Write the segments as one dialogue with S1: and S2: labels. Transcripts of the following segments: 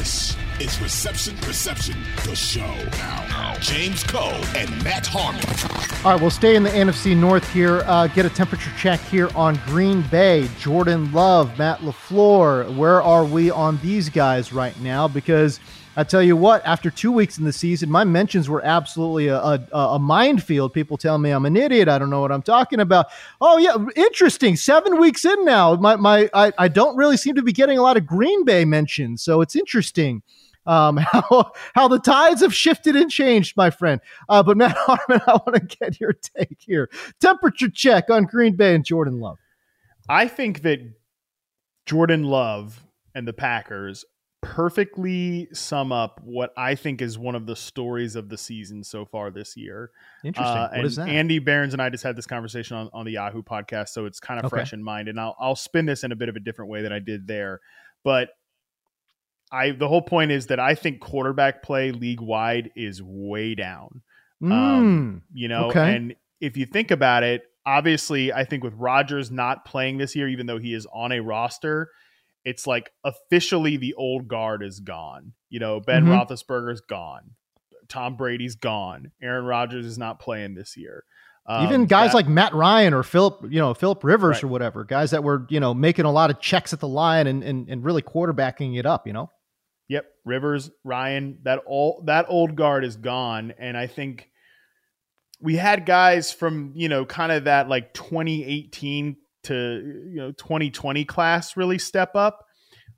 S1: This is Reception Perception, the show. Now, James Koh and Matt Harmon.
S2: All right, we'll stay in the NFC North here. Uh, get a temperature check here on Green Bay. Jordan Love, Matt LaFleur. Where are we on these guys right now? Because I tell you what, after two weeks in the season, my mentions were absolutely a, a, a minefield. People tell me I'm an idiot. I don't know what I'm talking about. Oh yeah, interesting. Seven weeks in now, my my I, I don't really seem to be getting a lot of Green Bay mentions. So it's interesting um, how how the tides have shifted and changed, my friend. Uh, but Matt Harmon, I want to get your take here. Temperature check on Green Bay and Jordan Love.
S3: I think that Jordan Love and the Packers perfectly sum up what I think is one of the stories of the season so far this year.
S2: Interesting.
S3: Uh,
S2: what is that?
S3: Andy Behrens and I just had this conversation on, on the Yahoo podcast, so it's kind of
S2: Okay.
S3: fresh in mind. And I'll I'll spin this in a bit of a different way than I did there. But I the whole point is that I think quarterback play league wide is way down.
S2: Mm,
S3: Um, you know,
S2: okay.
S3: and if you think about it, obviously, I think with Rodgers not playing this year, even though he is on a roster, it's like officially the old guard is gone. You know, Ben
S2: Mhm.
S3: Roethlisberger's gone, Tom Brady's gone, Aaron Rodgers is not playing this year. Um,
S2: Even guys
S3: that-
S2: like Matt Ryan or Philip, you know, Philip Rivers
S3: Right.
S2: or whatever, guys that were, you know, making a lot of checks at the line and, and, and really quarterbacking it up, you know?
S3: Yep, Rivers, Ryan, that all that old guard is gone, and I think we had guys from you know kind of that like 2018 to you know 2020 class really step up.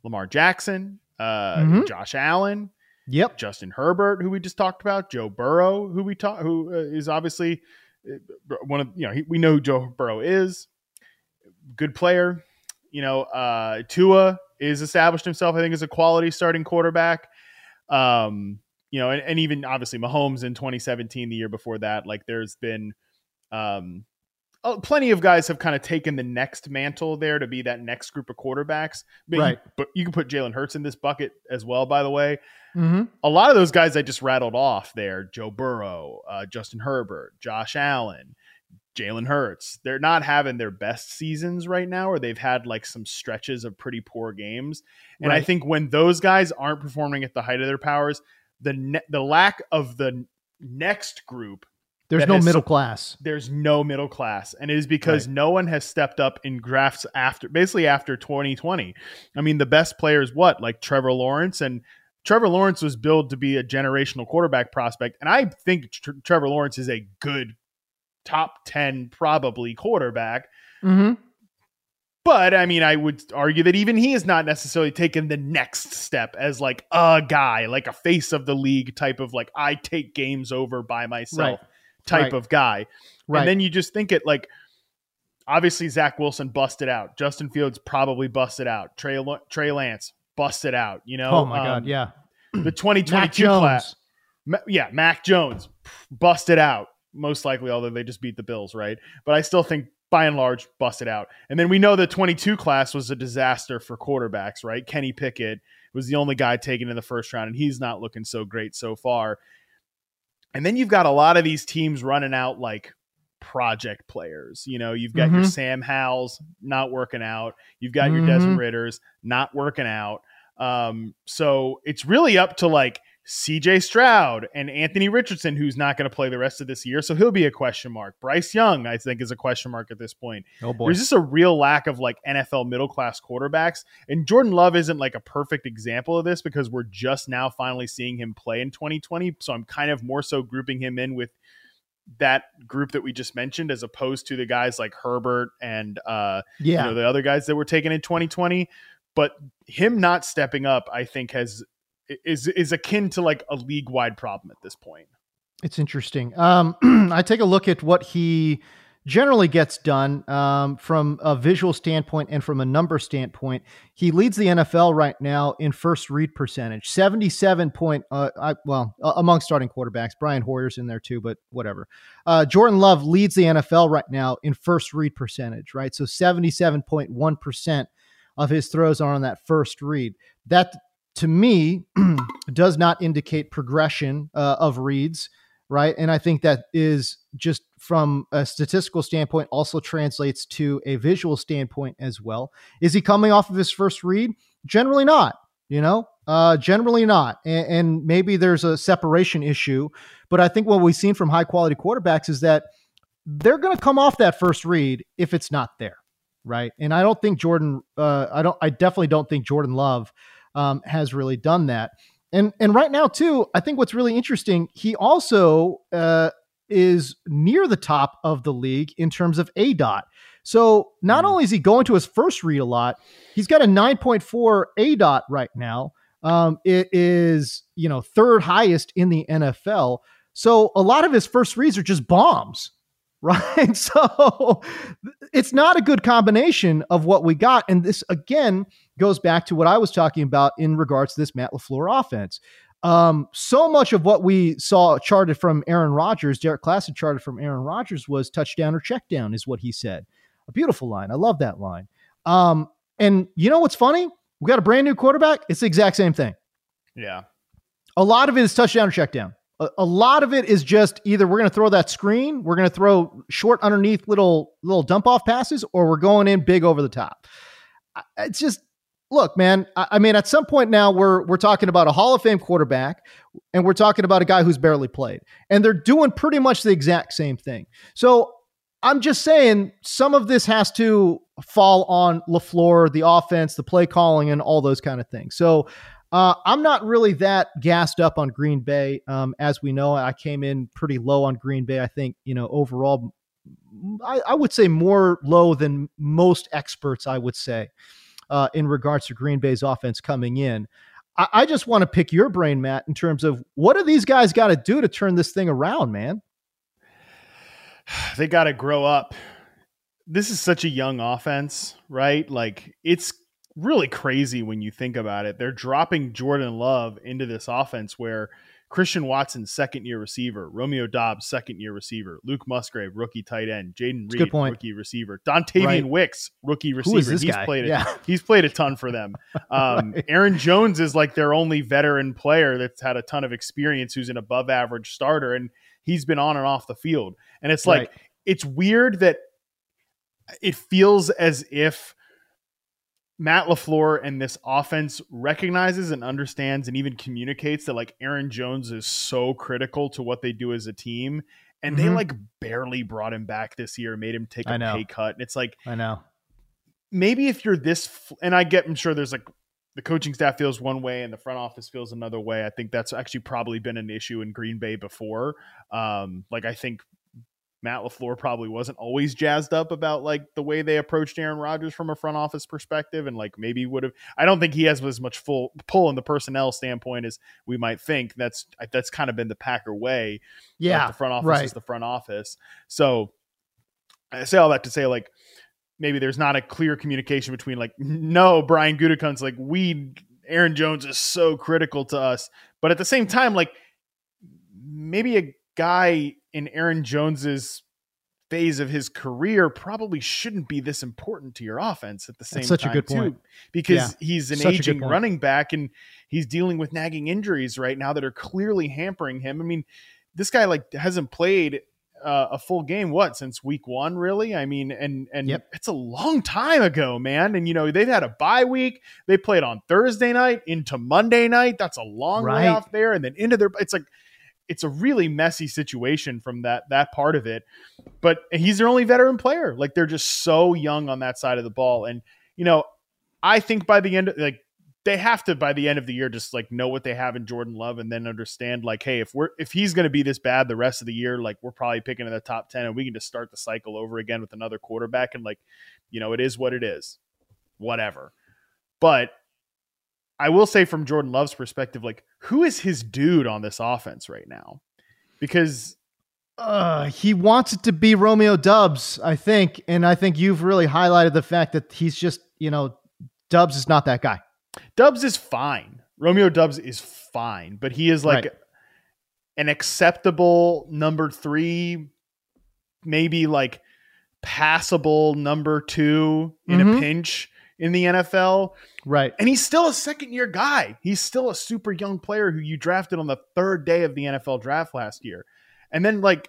S3: Lamar Jackson, uh,
S2: Mhm.
S3: Josh Allen,
S2: Yep.
S3: Justin Herbert, who we just talked about, Joe Burrow, who we talk, who uh, is obviously uh, one of you know he, we know who Joe Burrow is, good player. You know, uh, Tua is established himself. I think as a quality starting quarterback. Um, you know, and, and even obviously Mahomes in 2017, the year before that. Like, there's been um, oh, plenty of guys have kind of taken the next mantle there to be that next group of quarterbacks. But
S2: Right.
S3: You, but you can put Jalen Hurts in this bucket as well. By the way,
S2: Mm-hmm.
S3: a lot of those guys I just rattled off there Joe Burrow, uh, Justin Herbert, Josh Allen, Jalen Hurts. They're not having their best seasons right now, or they've had like some stretches of pretty poor games. And I think when those guys aren't performing at the height of their powers, the ne- the lack of the next group
S2: There's no middle class.
S3: there's no middle class. And it is because no one has stepped up in drafts after basically after 2020 i mean the best players what like trevor lawrence? And trevor lawrence was billed to be a generational quarterback prospect. And i think Tr- trevor lawrence is a good top 10 probably quarterback.
S2: Mm-hmm.
S3: but I mean, I would argue that even he has not necessarily taken the next step as like a guy, like a face of the league type of like I take games over by myself type
S2: Right.
S3: of guy.
S2: Right.
S3: And then you just think it like obviously Zach Wilson busted out. Justin Fields probably busted out. Trey Trey Lance busted out. You know,
S2: oh my
S3: Um,
S2: God. Yeah.
S3: the 2022
S2: Jones.
S3: class. Ma- yeah, Mac Jones busted out most likely, although they just beat the Bills, right? But I still think by and large busted out. And then we know the 22 class was a disaster for quarterbacks, right? Kenny Pickett was the only guy taken in the first round, and he's not looking so great so far. And then you've got a lot of these teams running out like project players. You know, you've got your
S2: Mhm.
S3: Sam Howells not working out. You've got your
S2: Mhm.
S3: Desmond Ridders not working out. Um, so it's really up to like CJ Stroud and Anthony Richardson, who's not going to play the rest of this year. So he'll be a question mark. Bryce Young, I think, is a question mark at this point.
S2: Oh boy.
S3: There's just a real lack of like NFL middle class quarterbacks. And Jordan Love isn't like a perfect example of this because we're just now finally seeing him play in 2020. So I'm kind of more so grouping him in with that group that we just mentioned as opposed to the guys like Herbert and uh
S2: yeah.
S3: you know the other guys that were taken in 2020 but him not stepping up i think has is is akin to like a league wide problem at this point
S2: It's interesting. Um, I take a look at what he generally gets done um, from a visual standpoint and from a number standpoint. He leads the NFL right now in first read percentage, seventy-seven point. Uh, I, well, uh, among starting quarterbacks, Brian Hoyer's in there too, but whatever. Uh, Jordan Love leads the NFL right now in first read percentage, right? So seventy-seven point one percent of his throws are on that first read. That to me does not indicate progression uh, of reads right? And I think that is just from a statistical standpoint, also translates to a visual standpoint as well. Is he coming off of his first read? Generally not. You know, Uh, generally not. And, and maybe there's a separation issue. But I think what we've seen from high quality quarterbacks is that they're going to come off that first read if it's not there. Right. And I don't think Jordan, uh, I don't, I definitely don't think Jordan Love um, has really done that. And, and right now, too, I think what's really interesting, he also uh, is near the top of the league in terms of aDOT. So not mm. only is he going to his first read a lot, he's got a 9.4 aDOT right now. Um, it is, you know, third highest in the NFL. So a lot of his first reads are just bombs, right? So it's not a good combination of what we got. And this again goes back to what I was talking about in regards to this Matt LaFleur offense. Um, so much of what we saw charted from Aaron Rodgers, Derrik Klassen charted from Aaron Rodgers was touchdown or check down, is what he said. A beautiful line. I love that line. Um, and you know what's funny? We got a brand new quarterback. It's the exact same thing.
S3: Yeah.
S2: A lot of it is touchdown or check down. A, a lot of it is just either we're going to throw that screen, we're going to throw short underneath little little dump off passes, or we're going in big over the top. It's just look, man. I, I mean, at some point now, we're we're talking about a Hall of Fame quarterback, and we're talking about a guy who's barely played, and they're doing pretty much the exact same thing. So I'm just saying some of this has to fall on LaFleur, the offense, the play calling, and all those kind of things. So uh, I'm not really that gassed up on Green Bay. Um, as we know, I came in pretty low on Green Bay. I think, you know, overall, I, I would say more low than most experts, I would say, uh, in regards to Green Bay's offense coming in. I, I just want to pick your brain, Matt, in terms of what do these guys got to do to turn this thing around, man?
S3: they got to grow up. This is such a young offense, right? Like it's really crazy when you think about it. They're dropping Jordan Love into this offense where Christian Watson, second year receiver, Romeo Doubs, second year receiver, Luke Musgrave, rookie tight end, Jayden Reed, rookie receiver, Dontayvion
S2: right.
S3: Wicks, rookie receiver.
S2: he's
S3: guy? played a,
S2: yeah.
S3: he's played a ton for them. Um, right. Aaron Jones is like their only veteran player that's had a ton of experience, who's an above average starter, and he's been on and off the field. And it's like right it's weird that it feels as if Matt LaFleur and this offense recognizes and understands and even communicates that like Aaron Jones is so critical to what they do as a team. And mm-hmm. they like barely brought him back this year, made him take a pay cut. And it's like,
S2: I know.
S3: Maybe if you're this, and I get, I'm sure there's like the coaching staff feels one way and the front office feels another way. I think that's actually probably been an issue in Green Bay before. Um, like I think Matt LaFleur probably wasn't always jazzed up about like the way they approached Aaron Rodgers from a front office perspective. And like maybe would have, I don't think he has as much full pull in the personnel standpoint as we might think. That's, that's kind of been the Packer way.
S2: Yeah.
S3: the front office
S2: right.
S3: is the front office. So I say all that to say like, maybe there's not a clear communication between like, no, Brian Gutekunst, like we, Aaron Jones is so critical to us. But at the same time, like maybe a guy in Aaron Jones's phase of his career probably shouldn't be this important to your offense at the same
S2: That's such
S3: time
S2: a good
S3: too,
S2: point.
S3: because yeah. he's an
S2: such
S3: aging running back and he's dealing with nagging injuries right now that are clearly hampering him. I mean, this guy like hasn't played uh, a full game what since week one really i mean and and
S2: yep.
S3: it's a long time ago man and you know they've had a bye week they played on thursday night into monday night that's a long
S2: right.
S3: way off there and then into their it's like it's a really messy situation from that that part of it. But he's their only veteran player. Like they're just so young on that side of the ball. And you know, I think by the end of like they have to by the end of the year just like know what they have in Jordan Love and then understand like, hey, if we're if he's going to be this bad the rest of the year, like we're probably picking in the top ten, and we can just start the cycle over again with another quarterback, and like, you know, it is what it is, whatever. But I will say from Jordan Love's perspective, like who is his dude on this offense right now? Because
S2: uh, he wants it to be Romeo Doubs, I think, and I think you've really highlighted the fact that he's just, you know, Doubs is not that guy.
S3: Doubs is fine. Romeo Doubs is fine, but he is like right. an acceptable number three, maybe like passable number two in mm-hmm. a pinch in the NFL.
S2: Right.
S3: And he's still a second year guy. He's still a super young player who you drafted on the third day of the NFL draft last year. And then, like,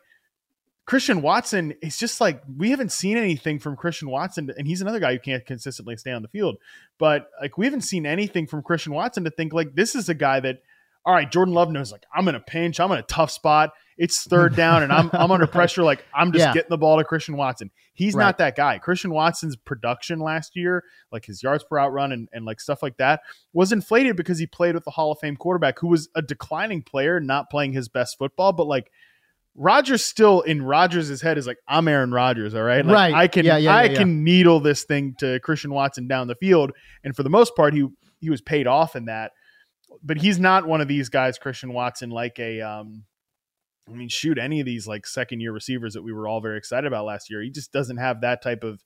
S3: Christian Watson is just like we haven't seen anything from Christian Watson, and he's another guy who can't consistently stay on the field. But like we haven't seen anything from Christian Watson to think like this is a guy that, all right, Jordan Love knows like I'm in a pinch, I'm in a tough spot, it's third down, and I'm I'm under pressure. Like I'm just
S2: Yeah.
S3: getting the ball to Christian Watson. He's
S2: Right.
S3: not that guy. Christian Watson's production last year, like his yards per route run and, and like stuff like that, was inflated because he played with the Hall of Fame quarterback who was a declining player, not playing his best football, but like Rodgers still in Rodgers' head is like, I'm Aaron Rodgers, all right? Like,
S2: Right.
S3: I can
S2: Yeah, yeah,
S3: I can needle this thing to Christian Watson down the field. And for the most part, he he was paid off in that. But he's not one of these guys, Christian Watson, like a um I mean, shoot, any of these like second year receivers that we were all very excited about last year. He just doesn't have that type of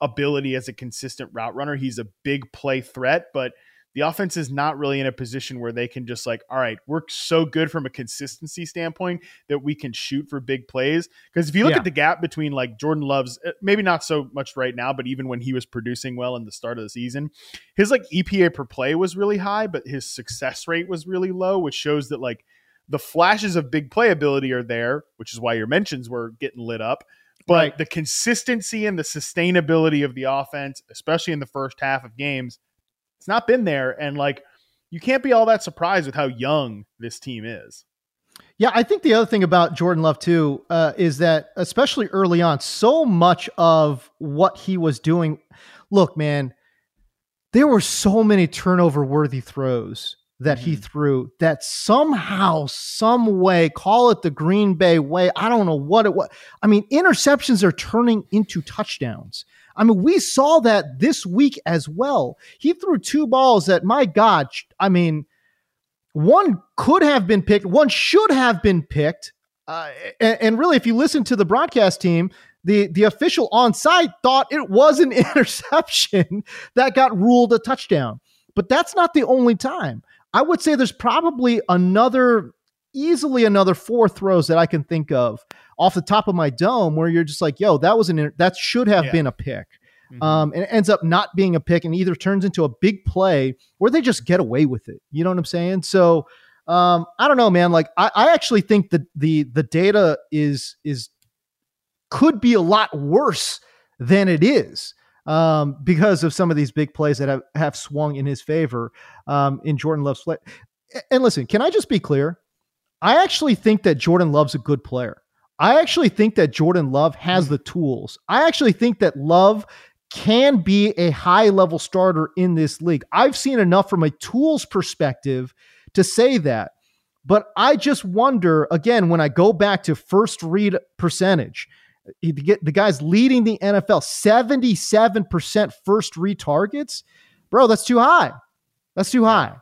S3: ability as a consistent route runner. He's a big play threat, but the offense is not really in a position where they can just like, all right, we're so good from a consistency standpoint that we can shoot for big plays. Because if you look
S2: Yeah.
S3: at the gap between like Jordan Love's, uh, maybe not so much right now, but even when he was producing well in the start of the season, his like EPA per play was really high, but his success rate was really low, which shows that like the flashes of big playability are there, which is why your mentions were getting lit up. But
S2: Right.
S3: the consistency and the sustainability of the offense, especially in the first half of games, it's not been there. And like, you can't be all that surprised with how young this team is.
S2: Yeah, I think the other thing about Jordan Love too uh, is that, especially early on, so much of what he was doing. Look, man, there were so many turnover-worthy throws that he
S3: Mhm.
S2: threw that somehow, some way, call it the Green Bay way. I don't know what it was. I mean, interceptions are turning into touchdowns. I mean, we saw that this week as well. He threw two balls that, my God, I mean, one could have been picked, one should have been picked. Uh, and, and really, if you listen to the broadcast team, the, the official on site thought it was an interception that got ruled a touchdown. But that's not the only time. I would say there's probably another, easily another four throws that I can think of off the top of my dome where you're just like, yo, that was an, inter- that should have
S3: Yeah.
S2: been a pick
S3: Mhm.
S2: um, and it ends up not being a pick and either turns into a big play or they just get away with it. You know what I'm saying? So um, I don't know, man. Like I, I actually think that the the data is is could be a lot worse than it is um, because of some of these big plays that have, have swung in his favor um, in Jordan Love's play. And listen, can I just be clear? I actually think that Jordan Love's a good player. I actually think that Jordan Love has hmm. the tools. I actually think that Love can be a high level starter in this league. I've seen enough from a tools perspective to say that. But I just wonder again when I go back to first read percentage, eh, the the guy's leading the NFL 77% first read targets. Bro, that's too high. That's too high.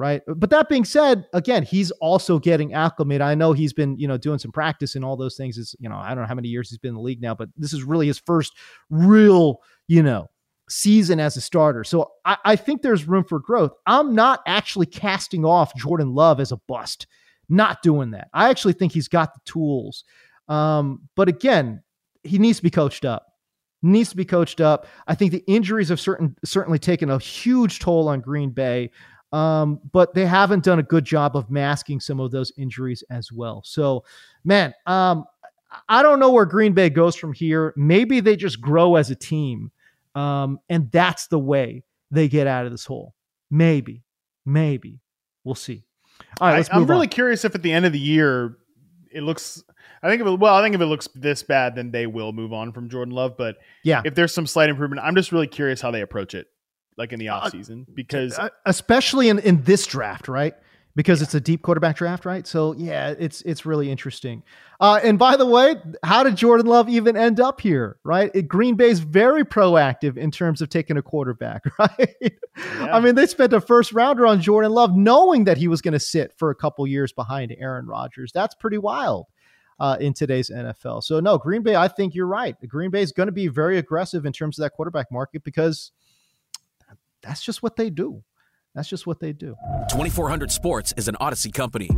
S2: Right. But that being said, again, he's also getting acclimated. I know he's been, you know, doing some practice and all those things. Is, you know, I don't know how many years he's been in the league now, but this is really his first real, you know, season as a starter. So I, I think there's room for growth. I'm not actually casting off Jordan Love as a bust. Not doing that. I actually think he's got the tools. Um, but again, he needs to be coached up. Needs to be coached up. I think the injuries have certain certainly taken a huge toll on Green Bay. Um, but they haven't done a good job of masking some of those injuries as well. So, man, um, I don't know where Green Bay goes from here. Maybe they just grow as a team. Um, and that's the way they get out of this hole. Maybe, maybe we'll see. All right, let's
S3: I, am really
S2: on.
S3: curious if at the end of the year it looks. I think if it, well, I think if it looks this bad, then they will move on from Jordan Love. But
S2: Yeah,
S3: if there's some slight improvement, I'm just really curious how they approach it, like in the
S2: Uh,
S3: offseason, because
S2: Uh, especially in in this draft, right? Because it's a deep quarterback draft, right? So yeah, it's it's really interesting. Uh, and by the way, how did Jordan Love even end up here? Right? It, Green Bay's very proactive in terms of taking a quarterback, right? I mean, they spent a first rounder on Jordan Love, knowing that he was going to sit for a couple years behind Aaron Rodgers. That's pretty wild. Uh, in today's NFL. So, no, Green Bay, I think you're right. Green Bay is going to be very aggressive in terms of that quarterback market because that's just what they do. That's just what they do.
S4: 2400 Sports is an Audacy company.